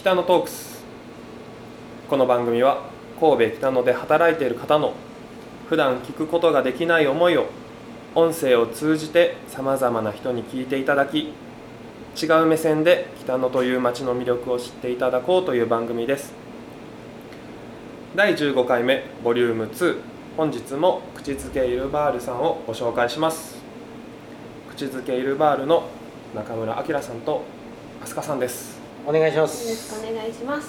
北野トークスこの番組は神戸北野で働いている方の普段聞くことができない思いを音声を通じてさまざまな人に聞いていただき違う目線で北野という街の魅力を知っていただこうという番組です。第15回目ボリューム2本日も口づけイルバールさんをご紹介します。口づけイルバールの中村明さんと飛鳥さんです。お願いしまよろしすくお願いします。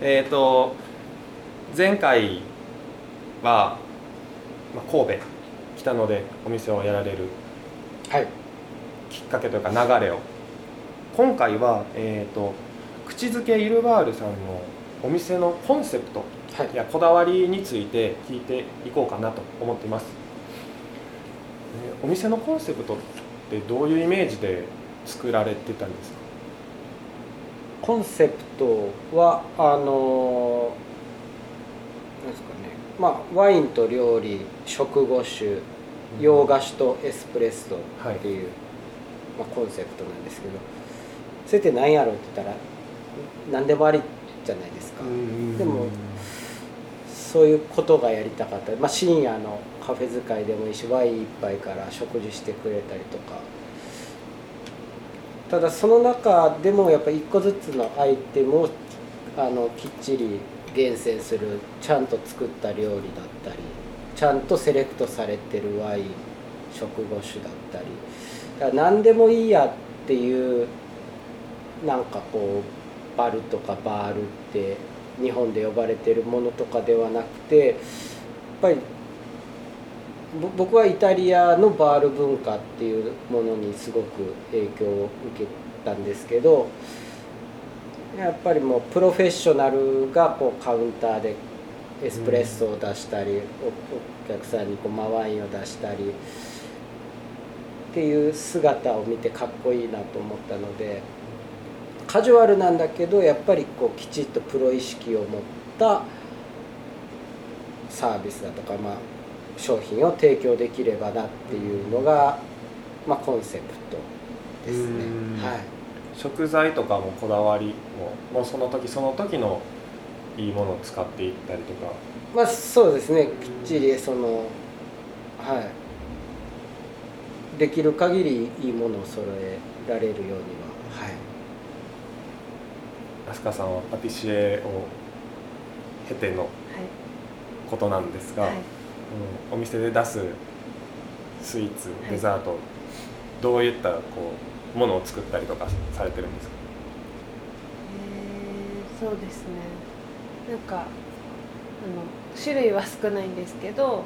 えー、と前回は、まあ、神戸北野でお店をやられるはい。きっかけというか流れを。今回は、えー、と口づけイルバールさんのお店のコンセプトはい。いやこだわりについて聞いていこうかなと思っています。えーお店のコンセプトってどういうイメージで作られてたんですか？コンセプトはあのなんですかね。まあワインと料理食後酒洋菓子とエスプレッソっていう、まあ、コンセプトなんですけど。それって何やろうって言ったら何でもありじゃないですか、でもそういうことがやりたかった、まあ、深夜のカフェ使いでもいいしワイン一杯から食事してくれたりとかただその中でもやっぱ一個ずつのアイテムをあのきっちり厳選するちゃんと作った料理だったりちゃんとセレクトされてるワイン食後酒だったり。だから何でもいいやっていうなんかこうバルとかバールって日本で呼ばれてるものとかではなくてやっぱり僕はイタリアのバール文化っていうものにすごく影響を受けたんですけどやっぱりもうプロフェッショナルがこうカウンターでエスプレッソを出したり、おお客さんにこうマワインを出したりっていう姿を見てかっこいいなと思ったのでカジュアルなんだけどやっぱりこうきちっとプロ意識を持ったサービスだとか、まあ、商品を提供できればなっていうのが、まあ、コンセプトですねうん。はい食材とかもこだわりももうその時その時のいいものを使っていったりとかまあそうですねきっちりそのはいできる限りいいものを揃えられるようにははい飛鳥さんはパティシエを経てのはい。ことなんですが、はい。うんお店で出すスイーツいデザート、どういったこうものを作ったりとかされてるんですか？えーそうですね。なんかあの種類は少ないんですけど、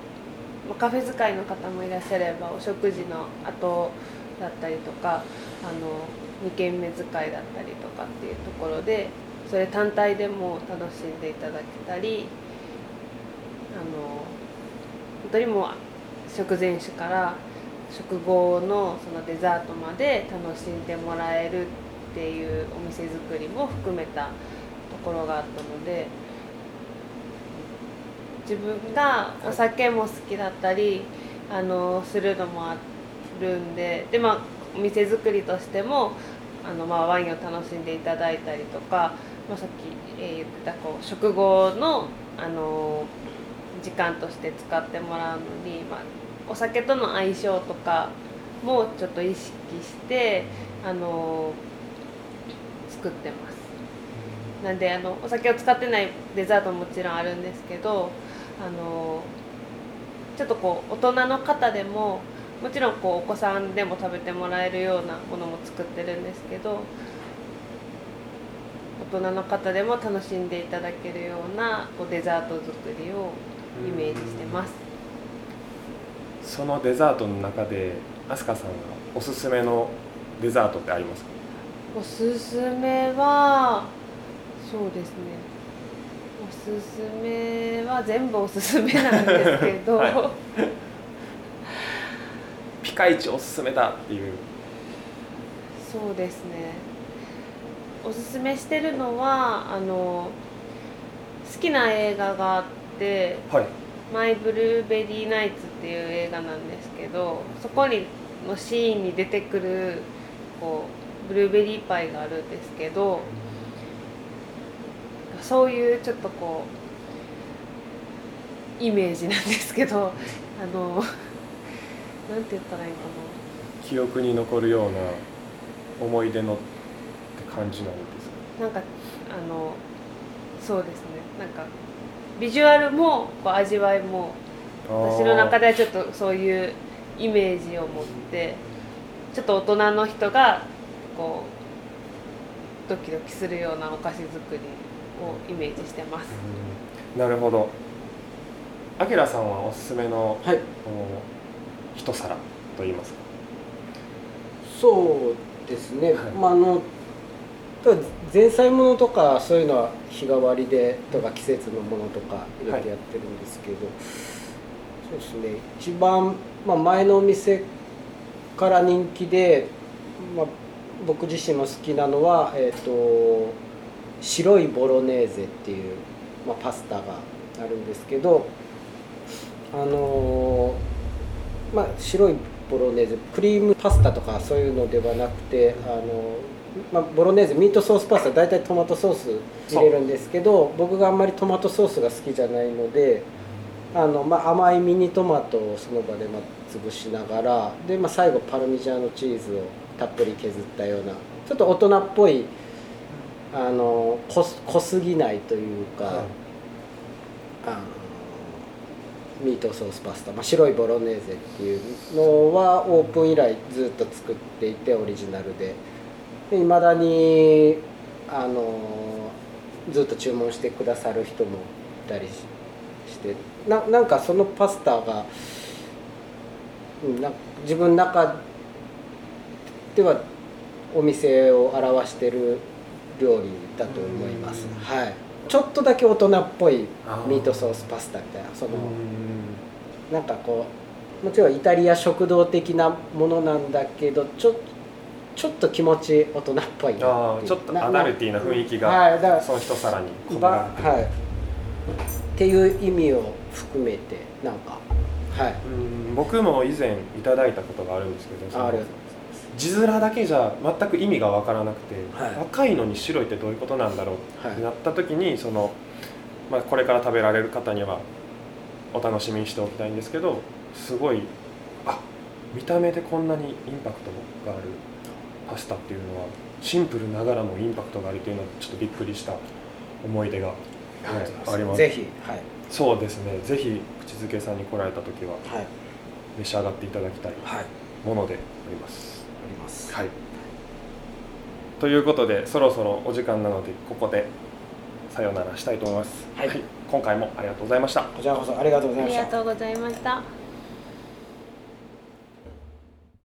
まあカフェ使いの方もいらっしゃればお食事の後だったりとか、あの二軒目使いだったりとかっていうところで、それ単体でも楽しんでいただけたり、あの本当にもう食前酒から食後のそのデザートまで楽しんでもらえるっていうお店作りも含めたところがあったので自分がお酒も好きだったりあのするのもあるんででまあお店作りとしてもあの、まあ、ワインを楽しんでいただいたりとか、まあ、さっき、言ったこう食後のあの時間として使ってもらうのに、まあ、お酒との相性とかもちょっと意識してあの作ってます。なんであのお酒を使ってないデザートももちろんあるんですけどあのちょっとこう大人の方でももちろんこうお子さんでも食べてもらえるようなものも作ってるんですけど大人の方でも楽しんでいただけるようなこうデザート作りをイメージしてます。そのデザートの中で飛鳥さんがおすすめのデザートってありますか？おすすめはそうですね。おすすめは全部おすすめなんですけど、はピカイチおすすめだっていう。そうですね。おすすめしてるのはあの好きな映画があってはい「マイ・ブルーベリー・ナイツ」っていう映画なんですけどそこにのシーンに出てくるこうブルーベリーパイがあるんですけどそういうちょっとこうイメージなんですけど あのなんて言ったらいいか記憶に残るような思い出のって感じなんですななんかあのそうですね。なんかビジュアルもこう味わいもか私の中ではちょっとそういうイメージを持ってちょっと大人の人がこうドキドキするようなお菓子作りをイメージしてます。うん。なるほど。あきらさんはおすすめのはい。一皿といいますか。そうですね、はい。まああの前菜物とかそういうのは日替わりでとか季節のものとか入れてやってるんですけど、そうですね。一番、まあ、前のお店から人気で、まあ、僕自身も好きなのは、えー、と白いボロネーゼっていう、まあ、パスタがあるんですけどあのーまあ白いボロネーゼクリームパスタとかそういうのではなくてあの、まあ、ボロネーゼミートソースパスタ大体トマトソース入れるんですけど僕があんまりトマトソースが好きじゃないのであの、まあ、甘いミニトマトをその場でまあ潰しながらで、まあ、最後パルミジャーノチーズをたっぷり削ったようなちょっと大人っぽいあの濃す濃すぎないというか、はい。あのミートソースパスタ、まあ、白いボロネーゼっていうのはオープン以来ずっと作っていてオリジナルでいまだにあのずっと注文してくださる人もいたりししてななんかそのパスタがうんな自分の中ではお店を表してる料理だと思います。うん。はい。ちょっとだけ大人っぽいミートソースパスタみたいなそのうん。なんかこうもちろんイタリア食堂的なものなんだけどちょちょっと気持ち大人っぽいなちょっとアダルティーな雰囲気がはいだからその一皿に込めばられてるはい。っていう意味を含めてなんかはい。うん僕も以前いただいたことがあるんですけどあありがとう字面だけじゃ全く意味が分からなくて、はい。赤いのに白いってどういうことなんだろうってなった時にその、まあ、これから食べられる方にはお楽しみにしておきたいんですけどすごいあ見た目でこんなにインパクトがあるパスタっていうのはシンプルながらもインパクトがあるっていうのはちょっとびっくりした思い出が、はい。あります。ぜひはい。そうですね。ぜひ口づけさんに来られた時ははい。召し上がっていただきたいはい。あものであります。ります。はい、ということでそろそろお時間なのでここでさようならしたいと思います、はい。今回もありがとうございました。こちらこそありがとうございました。ありがとうございました。